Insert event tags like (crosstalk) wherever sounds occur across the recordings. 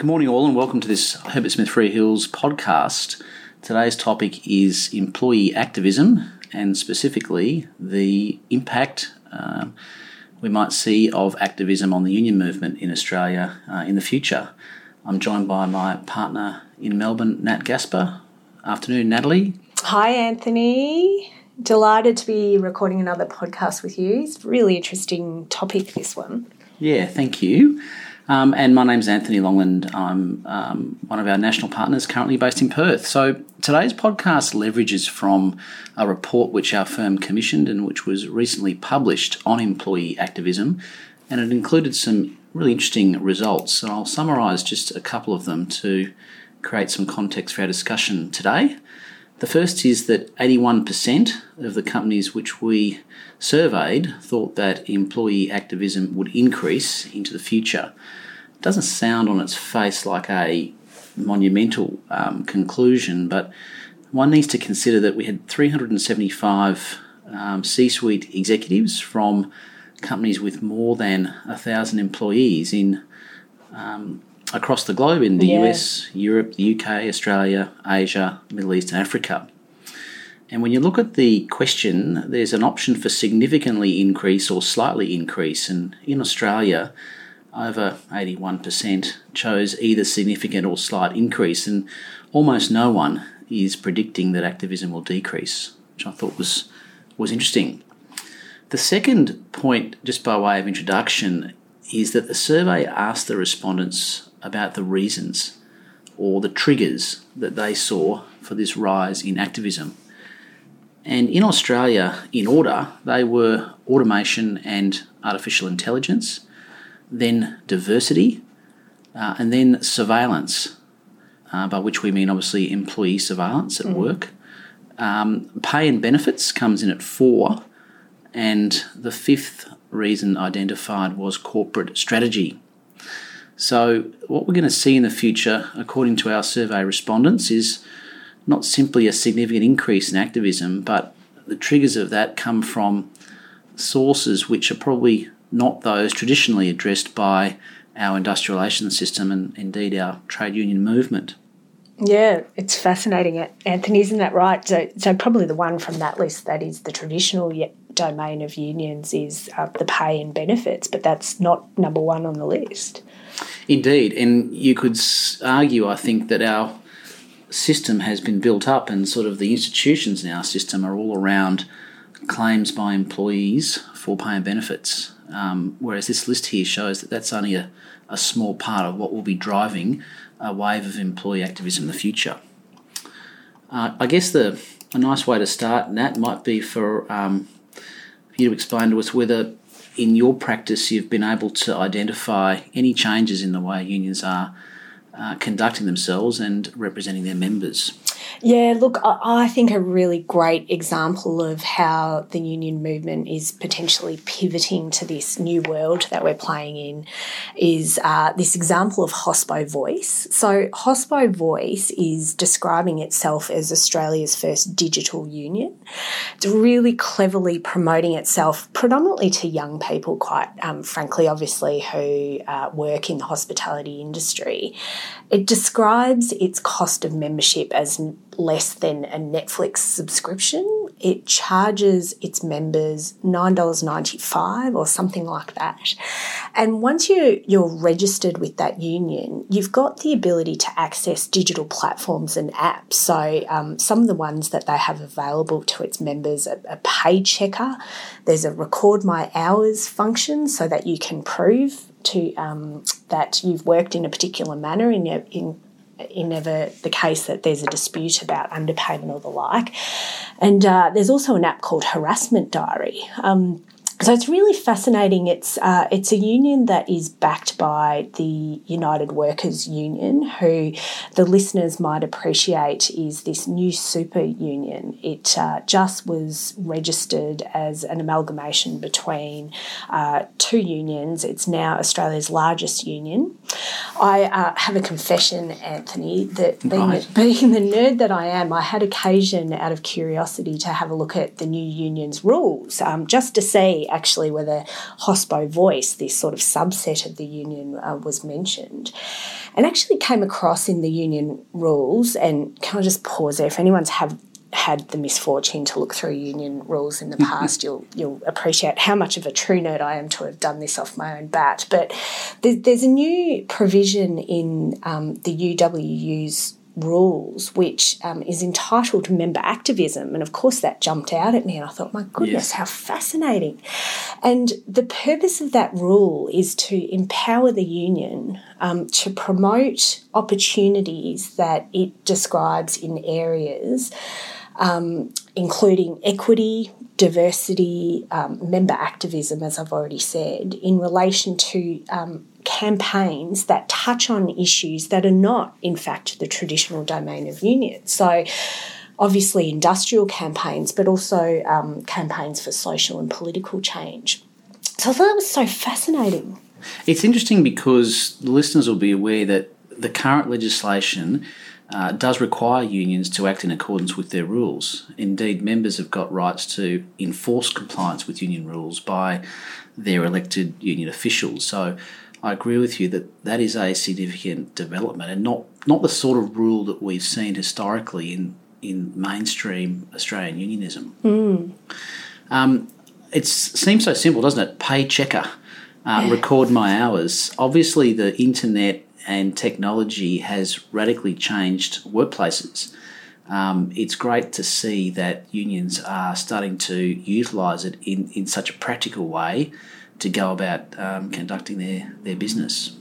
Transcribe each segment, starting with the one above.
Good morning, all, and welcome to this Herbert Smith Freehills podcast. Today's topic is employee activism and specifically the impact uh, we might see of activism on the union movement in Australia uh, in the future. I'm joined by my partner in Melbourne, Nat Gaspar. Afternoon, Natalie. Hi, Anthony. Delighted to be recording another podcast with you. It's a really interesting topic, this one. Yeah, thank you. Um, and my name's Anthony Longland. I'm um, one of our national partners currently based in Perth. So today's podcast leverages from a report which our firm commissioned and which was recently published on employee activism. And it included some really interesting results. So I'll summarise just a couple of them to create some context for our discussion today. The first is that 81% of the companies which we surveyed thought that employee activism would increase into the future. It doesn't sound on its face like a monumental um, conclusion, but one needs to consider that we had 375 um, C suite executives from companies with more than a thousand employees in um, across the globe in the yeah. US, Europe, the UK, Australia, Asia, Middle East, and Africa. And when you look at the question, there's an option for significantly increase or slightly increase. And in Australia, over 81% chose either significant or slight increase, and almost no one is predicting that activism will decrease, which I thought was, was interesting. The second point, just by way of introduction, is that the survey asked the respondents about the reasons or the triggers that they saw for this rise in activism. And in Australia, in order, they were automation and artificial intelligence, then diversity, uh, and then surveillance, uh, by which we mean obviously employee surveillance at mm. work. Um, pay and benefits comes in at four, and the fifth reason identified was corporate strategy. So, what we're going to see in the future, according to our survey respondents, is not simply a significant increase in activism, but the triggers of that come from sources which are probably not those traditionally addressed by our industrialisation system and indeed our trade union movement. Yeah, it's fascinating, Anthony. Isn't that right? So, so probably the one from that list that is the traditional yet domain of unions is uh, the pay and benefits, but that's not number one on the list. Indeed, and you could argue, I think, that our system has been built up, and sort of the institutions in our system are all around claims by employees for pay and benefits. Um, whereas this list here shows that that's only a, a small part of what will be driving a wave of employee activism in the future. Uh, I guess the a nice way to start, Nat, might be for um, you to explain to us whether in your practice you've been able to identify any changes in the way unions are uh, conducting themselves and representing their members. Yeah, look, I think a really great example of how the union movement is potentially pivoting to this new world that we're playing in is uh, this example of Hospo Voice. So, Hospo Voice is describing itself as Australia's first digital union. It's really cleverly promoting itself predominantly to young people, quite um, frankly, obviously, who uh, work in the hospitality industry. It describes its cost of membership as less than a Netflix subscription. It charges its members $9.95 or something like that. And once you, you're registered with that union, you've got the ability to access digital platforms and apps. So, um, some of the ones that they have available to its members are a pay checker, there's a record my hours function so that you can prove to um, that you've worked in a particular manner in, your, in in the case that there's a dispute about underpayment or the like. And uh, there's also an app called Harassment Diary. Um, so it's really fascinating. It's uh, it's a union that is backed by the United Workers Union, who the listeners might appreciate is this new super union. It uh, just was registered as an amalgamation between uh, two unions. It's now Australia's largest union. I uh, have a confession, Anthony, that being, right. the, (laughs) being the nerd that I am, I had occasion out of curiosity to have a look at the new union's rules, um, just to see actually where the Hospo Voice, this sort of subset of the union, uh, was mentioned. And actually came across in the union rules, and can I just pause there? If anyone's have had the misfortune to look through union rules in the past, you'll you'll appreciate how much of a true nerd I am to have done this off my own bat. But there's a new provision in um, the UWU's rules, which um, is entitled member activism. And of course, that jumped out at me, and I thought, my goodness, yes. how fascinating. And the purpose of that rule is to empower the union um, to promote opportunities that it describes in areas um, including equity, diversity, um, member activism, as I've already said, in relation to um, campaigns that touch on issues that are not, in fact, the traditional domain of unions. So, obviously, industrial campaigns, but also um, campaigns for social and political change. So, I thought that was so fascinating. It's interesting because the listeners will be aware that the current legislation uh, does require unions to act in accordance with their rules. Indeed, members have got rights to enforce compliance with union rules by their elected union officials. So I agree with you that that is a significant development and not, not the sort of rule that we've seen historically in, in mainstream Australian unionism. Mm. Um, it seems so simple, doesn't it? Pay checker, uh, record my hours. Obviously, the internet and technology has radically changed workplaces. Um, it's great to see that unions are starting to utilise it in, in such a practical way to go about um, conducting their, their business.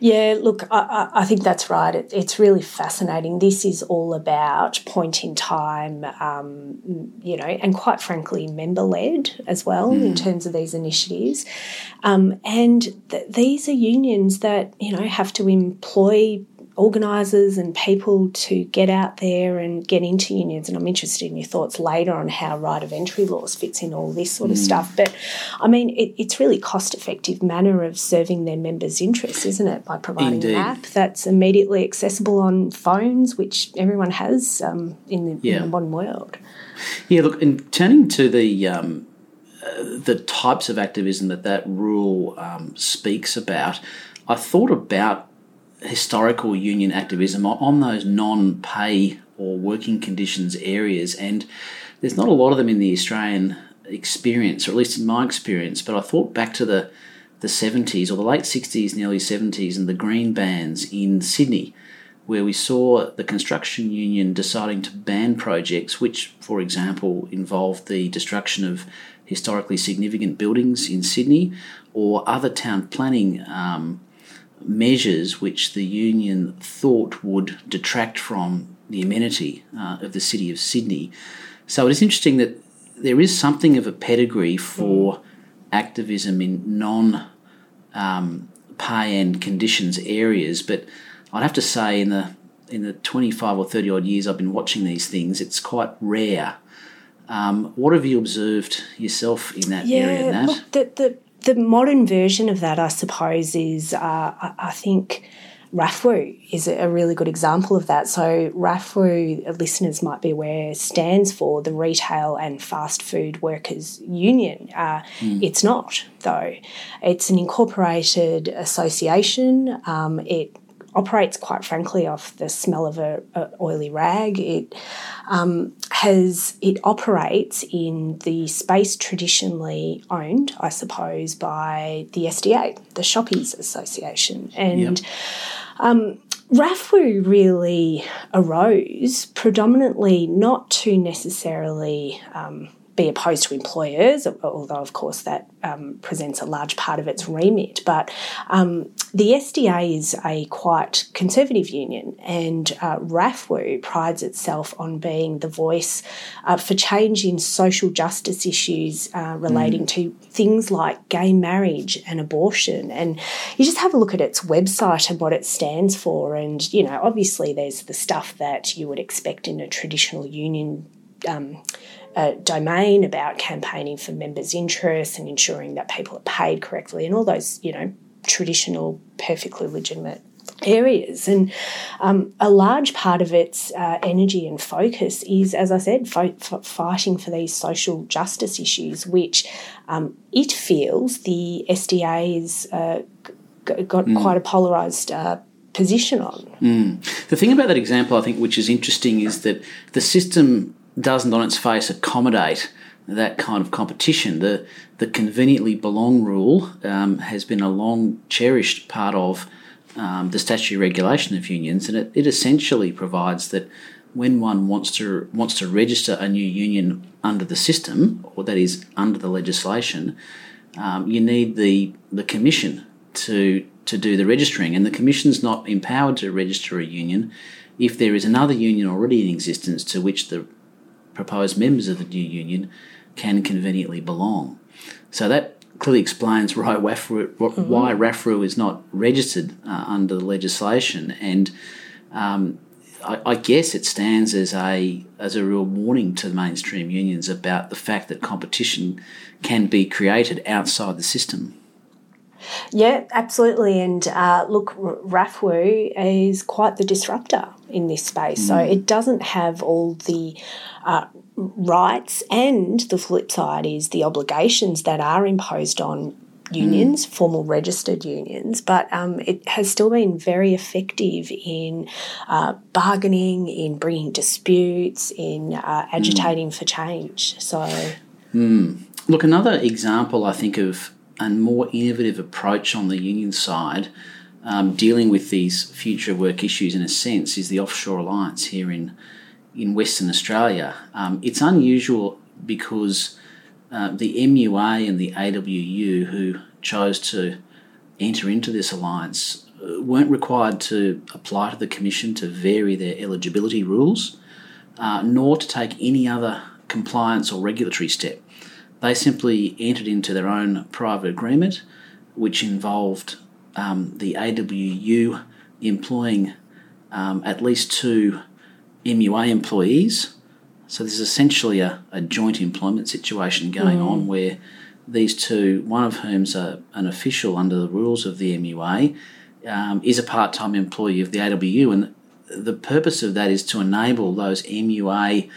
Yeah, look, I, I think that's right. It, it's really fascinating. This is all about point in time, um, you know, and quite frankly, member led as well mm. in terms of these initiatives. Um, and th- these are unions that, you know, have to employ organisers and people to get out there and get into unions. And I'm interested in your thoughts later on how right of entry laws fits in all this sort of mm. stuff. But I mean, it, it's really cost effective manner of serving their members' interests, isn't it? By providing Indeed. an app that's immediately accessible on phones, which everyone has um, in, the, yeah. in, the, modern world. Yeah, look, in turning to the um, uh, the types of activism that that rule um, speaks about, I thought about historical union activism on those non pay or working conditions areas. And there's not a lot of them in the Australian experience, or at least in my experience. But I thought back to the, the 70s or the late 60s and early 70s and the green bans in Sydney, where we saw the construction union deciding to ban projects which, for example, involved the destruction of historically significant buildings in Sydney or other town planning. Um, measures which the union thought would detract from the amenity uh, of the city of Sydney. So it is interesting that there is something of a pedigree for activism in non um, pay and conditions areas, but I'd have to say in the in the 25 or 30 odd years I've been watching these things, it's quite rare. Um, what have you observed yourself in that yeah, area, Nat? Look, the, the, the modern version of that, I suppose, is uh, I think RAFWU is a really good example of that. So, RAFWU, listeners might be aware, stands for the Retail and Fast Food Workers Union. Uh, mm. It's not, though. It's an incorporated association. Um, it operates quite frankly off the smell of a, a oily rag. It um, has it operates in the space traditionally owned, I suppose, by the SDA, the Shoppies Association, and. Yep. Um, RAFWU really arose predominantly not to necessarily um, be opposed to employers, although, of course, that um, presents a large part of its remit. But um, the SDA is a quite conservative union, and uh, RAFWU prides itself on being the voice uh, for change in social justice issues uh, relating mm. to things like gay marriage and abortion. And you just have a look at its website and what it stands for, and you know, obviously, there's the stuff that you would expect in a traditional union. Um, uh, domain about campaigning for members' interests and ensuring that people are paid correctly and all those, you know, traditional, perfectly legitimate areas. And um, a large part of its uh, energy and focus is, as I said, fo- f- fighting for these social justice issues, which um, it feels the SDA has uh, g- got mm. quite a polarised. Uh, position on. Mm. The thing about that example, I think, which is interesting, is that the system doesn't, on its face, accommodate that kind of competition. The the conveniently belong rule um, has been a long cherished part of um, the statutory regulation of unions, and it, it essentially provides that when one wants to wants to register a new union under the system, or that is under the legislation, um, you need the the commission to to do the registering, and the commission's not empowered to register a union if there is another union already in existence to which the proposed members of the new union can conveniently belong. So that clearly explains why RAFWU, mm-hmm. why RAFWU is not registered uh, under the legislation, and um, I, I, guess it stands as a as a real warning to the mainstream unions about the fact that competition can be created outside the system. Yeah, absolutely. And uh, look, RAFWU is quite the disruptor in this space. Mm. So it doesn't have all the uh, rights, and the flip side is the obligations that are imposed on unions, mm. formal registered unions, but um, it has still been very effective in uh, bargaining, in bringing disputes, in uh, agitating mm. for change. So, mm. look, another example I think of a more innovative approach on the union side. Um, dealing with these future work issues in a sense is the Offshore Alliance here in in Western Australia. Um, it's unusual because uh, the MUA and the AWU, who chose to enter into this alliance, uh, weren't required to apply to the Commission to vary their eligibility rules, uh, nor to take any other compliance or regulatory step. They simply entered into their own private agreement, which involved um, the AWU employing um, at least two MUA employees. So there's essentially a, a joint employment situation going mm. on where these two, one of whom's a, an official under the rules of the MUA, um, is a part time employee of the AWU. And the purpose of that is to enable those MUA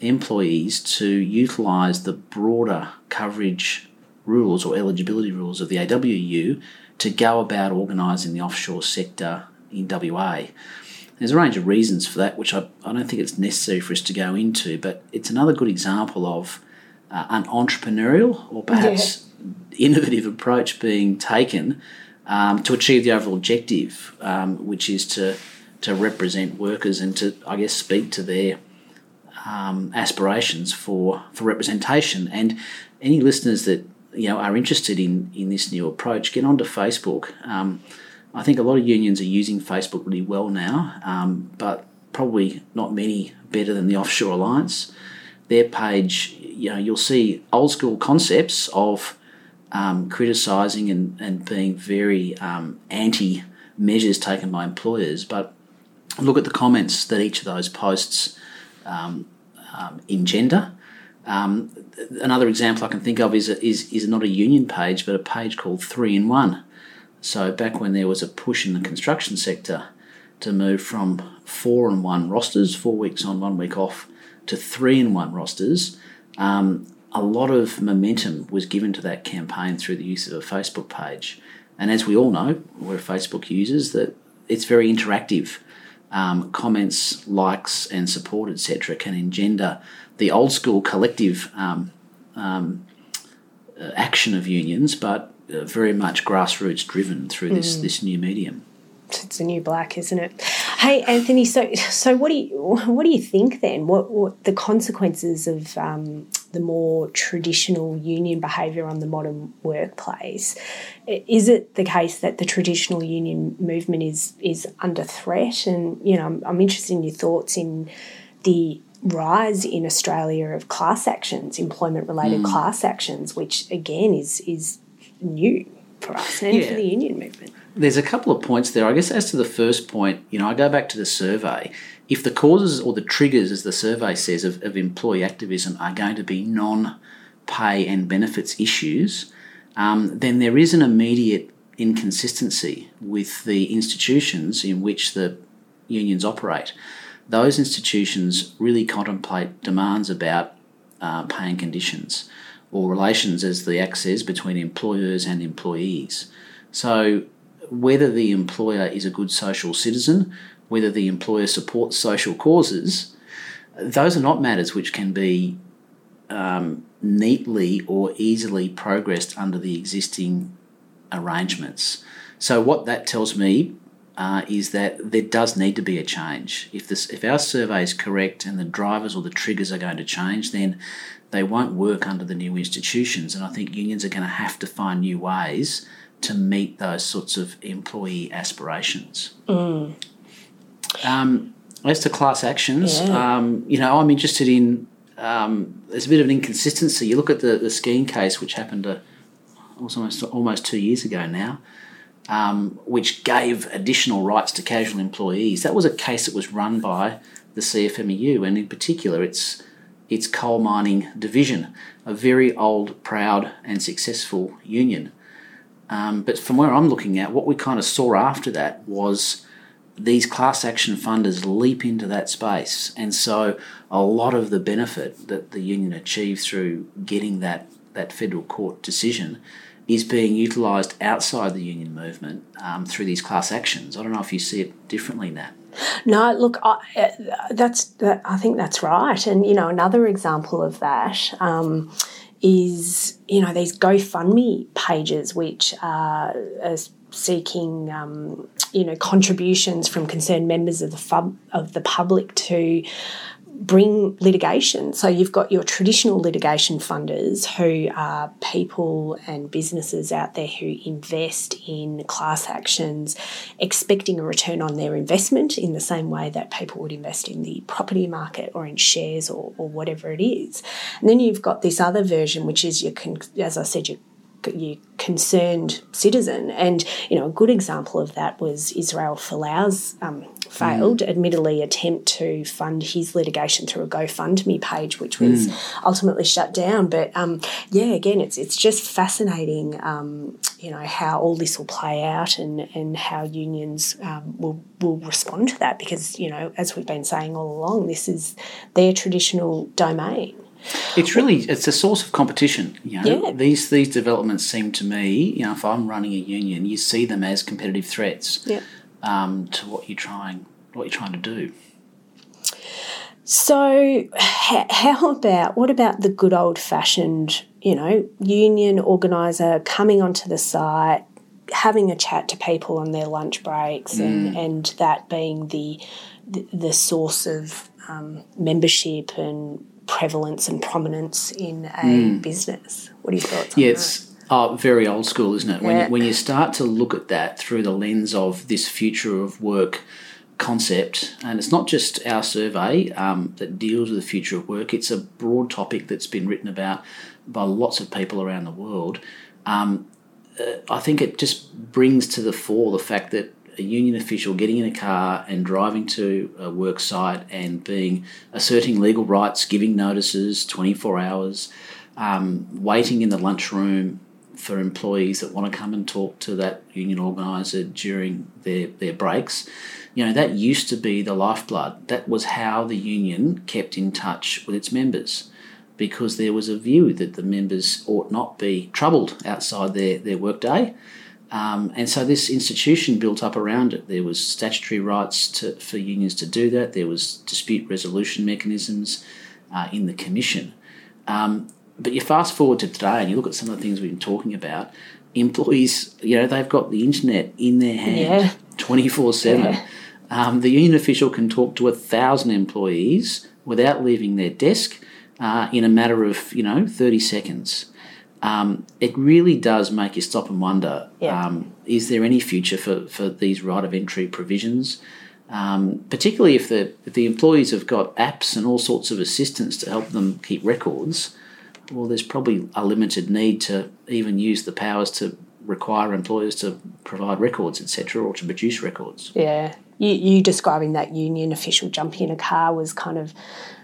employees to utilise the broader coverage rules or eligibility rules of the AWU to go about organising the offshore sector in WA. There's a range of reasons for that, which I, I don't think it's necessary for us to go into, but it's another good example of uh, an entrepreneurial or perhaps yeah. innovative approach being taken um, to achieve the overall objective, um, which is to to represent workers and to, I guess, speak to their um, aspirations for for representation. And any listeners that you know are interested in in this new approach, get onto Facebook. Um, I think a lot of unions are using Facebook really well now, um, but probably not many better than the Offshore Alliance. Their page, you know, you'll see old school concepts of um, criticising and, and being very um, anti measures taken by employers, but look at the comments that each of those posts um, um, engender. Um, another example I can think of is, is, is not a union page, but a page called Three in One so back when there was a push in the construction sector to move from four and one rosters, four weeks on, one week off, to three in one rosters, um, a lot of momentum was given to that campaign through the use of a Facebook page. And as we all know, we're Facebook users, that it's very interactive. Um, comments, likes, and support, etc., can engender the old school collective um, um, uh, action of unions, but uh, very much grassroots driven through this mm. this new medium. It's a new black, isn't it? Hey, Anthony. So, so what do you (laughs) what do you think then? What, what the consequences of um, the more traditional union behaviour on the modern workplace? Is it the case that the traditional union movement is is under threat? And you know, I'm, I'm interested in your thoughts in the rise in Australia of class actions, employment related mm. class actions, which again is is new for us and yeah. for the union movement. There's a couple of points there. I guess as to the first point, you know, I go back to the survey. If the causes or the triggers, as the survey says, of, of employee activism are going to be non pay and benefits issues, um, then there is an immediate inconsistency with the institutions in which the unions operate. Those institutions really contemplate demands about uh, paying conditions or relations, as the Act says, between employers and employees. So, whether the employer is a good social citizen, whether the employer supports social causes, those are not matters which can be um, neatly or easily progressed under the existing arrangements. So, what that tells me uh, is that there does need to be a change. If this, if our survey is correct and the drivers or the triggers are going to change, then they won't work under the new institutions. And I think unions are going to have to find new ways to meet those sorts of employee aspirations. Mm. Um, as to class actions, Yeah. um, you know, I'm interested in. Um, there's a bit of an inconsistency. You look at the, the Skene case, which happened was almost almost two years ago now, um, which gave additional rights to casual employees. That was a case that was run by the CFMEU, and in particular, its its coal mining division, a very old, proud, and successful union. Um, but from where I'm looking at, what we kind of saw after that was these class action funders leap into that space. And so a lot of the benefit that the union achieved through getting that, that federal court decision is being utilised outside the union movement um, through these class actions. I don't know if you see it differently, Nat. No, look, I, uh, that's that, I think that's right. And you know, another example of that um, is you know these GoFundMe pages, which are, are seeking um, you know contributions from concerned members of the fub, of the public to bring litigation. So you've got your traditional litigation funders who are people and businesses out there who invest in class actions, expecting a return on their investment in the same way that people would invest in the property market or in shares or, or whatever it is. And then you've got this other version, which is your, as I said, your you concerned citizen. And you know, a good example of that was Israel Folau's um, failed, admittedly, attempt to fund his litigation through a GoFundMe page, which was ultimately shut down. But um, yeah, again, it's it's just fascinating, um, you know, how all this will play out and and how unions um, will will respond to that because you know, as we've been saying all along, this is their traditional domain. It's really it's a source of competition. You know, Yeah. these these developments seem to me, you know, if I'm running a union, you see them as competitive threats Yeah. Um, to what you're trying what you're trying to do. So, how about what about the good old fashioned, you know, union organizer coming onto the site, having a chat to people on their lunch breaks, and, and that being the the, the source of um, membership and prevalence and prominence in a business? What are your thoughts on Yeah, that? it's uh, very old school, isn't it? When, Yeah. you, when you start to look at that through the lens of this future of work concept, and it's not just our survey um, that deals with the future of work, it's a broad topic that's been written about by lots of people around the world. Um, uh, I think it just brings to the fore the fact that a union official getting in a car and driving to a work site and being asserting legal rights, giving notices 24 hours, um, waiting in the lunchroom for employees that want to come and talk to that union organiser during their, their breaks. You know, that used to be the lifeblood. That was how the union kept in touch with its members because there was a view that the members ought not be troubled outside their, their workday. Um, and so this institution built up around it. There was statutory rights to, for unions to do that. There was dispute resolution mechanisms uh, in the commission. Um, but you fast forward to today and you look at some of the things we've been talking about. Employees, you know, they've got the internet in their hand twenty four seven. Um, the union official can talk to a thousand employees without leaving their desk uh, in a matter of you know thirty seconds. Um, it really does make you stop and wonder: Yeah. um, is there any future for, for these right of entry provisions? Um, particularly if the if the employees have got apps and all sorts of assistance to help them keep records. Well, there's probably a limited need to even use the powers to require employers to provide records, etc., or to produce records. Yeah, you, you describing that union official jumping in a car was kind of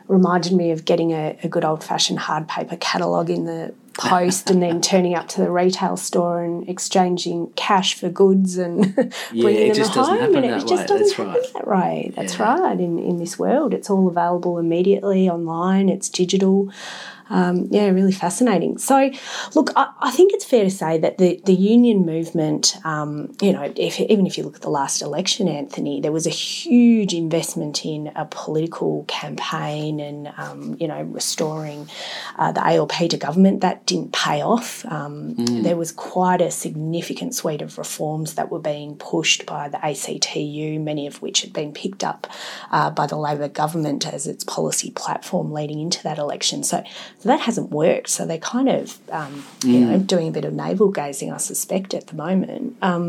reminded me of getting a, a good old fashioned hard paper catalogue in the post and then (laughs) turning up to the retail store and exchanging cash for goods and (laughs) Yeah, bringing it them just doesn't home. happen and it that just way. doesn't That's happen right. that way. That's Yeah. right. In in this world, it's all available immediately online. It's digital. Um, yeah, really fascinating. So, look, I, I think it's fair to say that the, the union movement, um, you know, if, even if you look at the last election, Anthony, there was a huge investment in a political campaign and, um, you know, restoring uh, the ALP to government. That didn't pay off. Um, There was quite a significant suite of reforms that were being pushed by the ACTU, many of which had been picked up uh, by the Labor government as its policy platform leading into that election. So, so that hasn't worked. So they're kind of, um, you know, doing a bit of navel gazing, I suspect, at the moment. Um,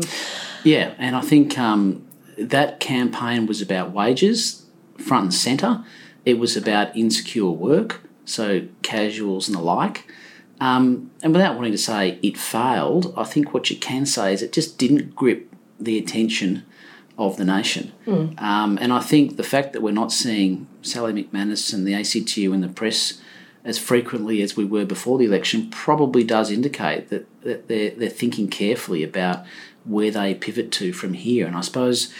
Yeah, and I think um, that campaign was about wages, front and centre. It was about insecure work, so casuals and the like. Um, and without wanting to say it failed, I think what you can say is it just didn't grip the attention of the nation. Um, and I think the fact that we're not seeing Sally McManus and the ACTU in the press as frequently as we were before the election probably does indicate that, that they're, they're thinking carefully about where they pivot to from here. And I suppose,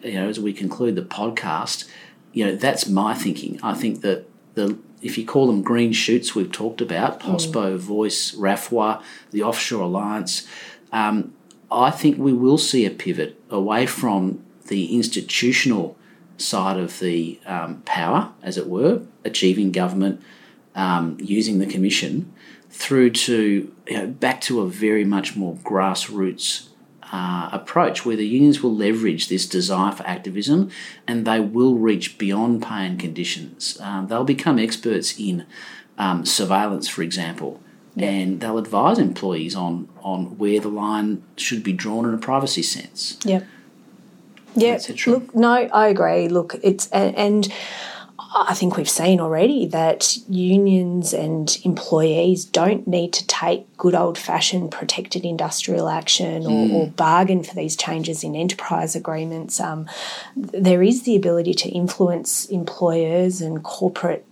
you know, as we conclude the podcast, you know, that's my thinking. I think that the if you call them green shoots we've talked about, Hospo, Voice, RAFWU, the Offshore Alliance, um, I think we will see a pivot away from the institutional side of the um, power, as it were, achieving government, um, using the commission, through to you know, back to a very much more grassroots uh, approach where the unions will leverage this desire for activism and they will reach beyond pay and conditions. Um, they'll become experts in um, surveillance, for example, and they'll advise employees on, on where the line should be drawn in a privacy sense. Yep. Yeah. cetera. Look, no, I agree. Look, it's and, and I think we've seen already that unions and employees don't need to take good old fashioned protected industrial action or, or bargain for these changes in enterprise agreements. Um, there is the ability to influence employers and corporate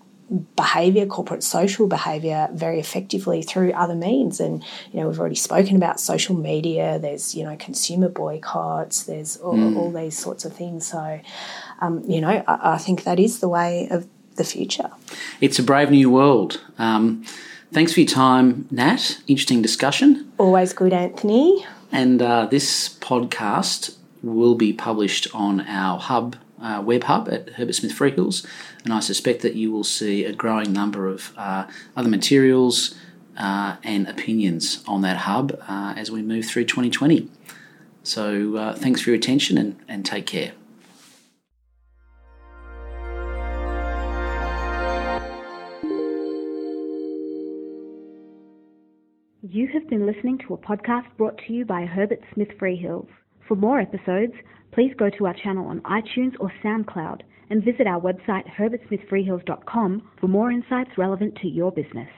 behavior, corporate social behavior, very effectively through other means. And you know, we've already spoken about social media. There's you know consumer boycotts. There's all, all these sorts of things. So, um, you know, I, I think that is the way of the future. It's a brave new world. Um, thanks for your time, Nat. Interesting discussion. Always good, Anthony. And uh, this podcast will be published on our hub, uh, web hub at Herbert Smith Freehills. And I suspect that you will see a growing number of uh, other materials uh, and opinions on that hub uh, as we move through 2020. So uh, thanks for your attention and, and take care. You have been listening to a podcast brought to you by Herbert Smith Freehills. For more episodes, please go to our channel on iTunes or SoundCloud and visit our website herbertsmithfreehills.com for more insights relevant to your business.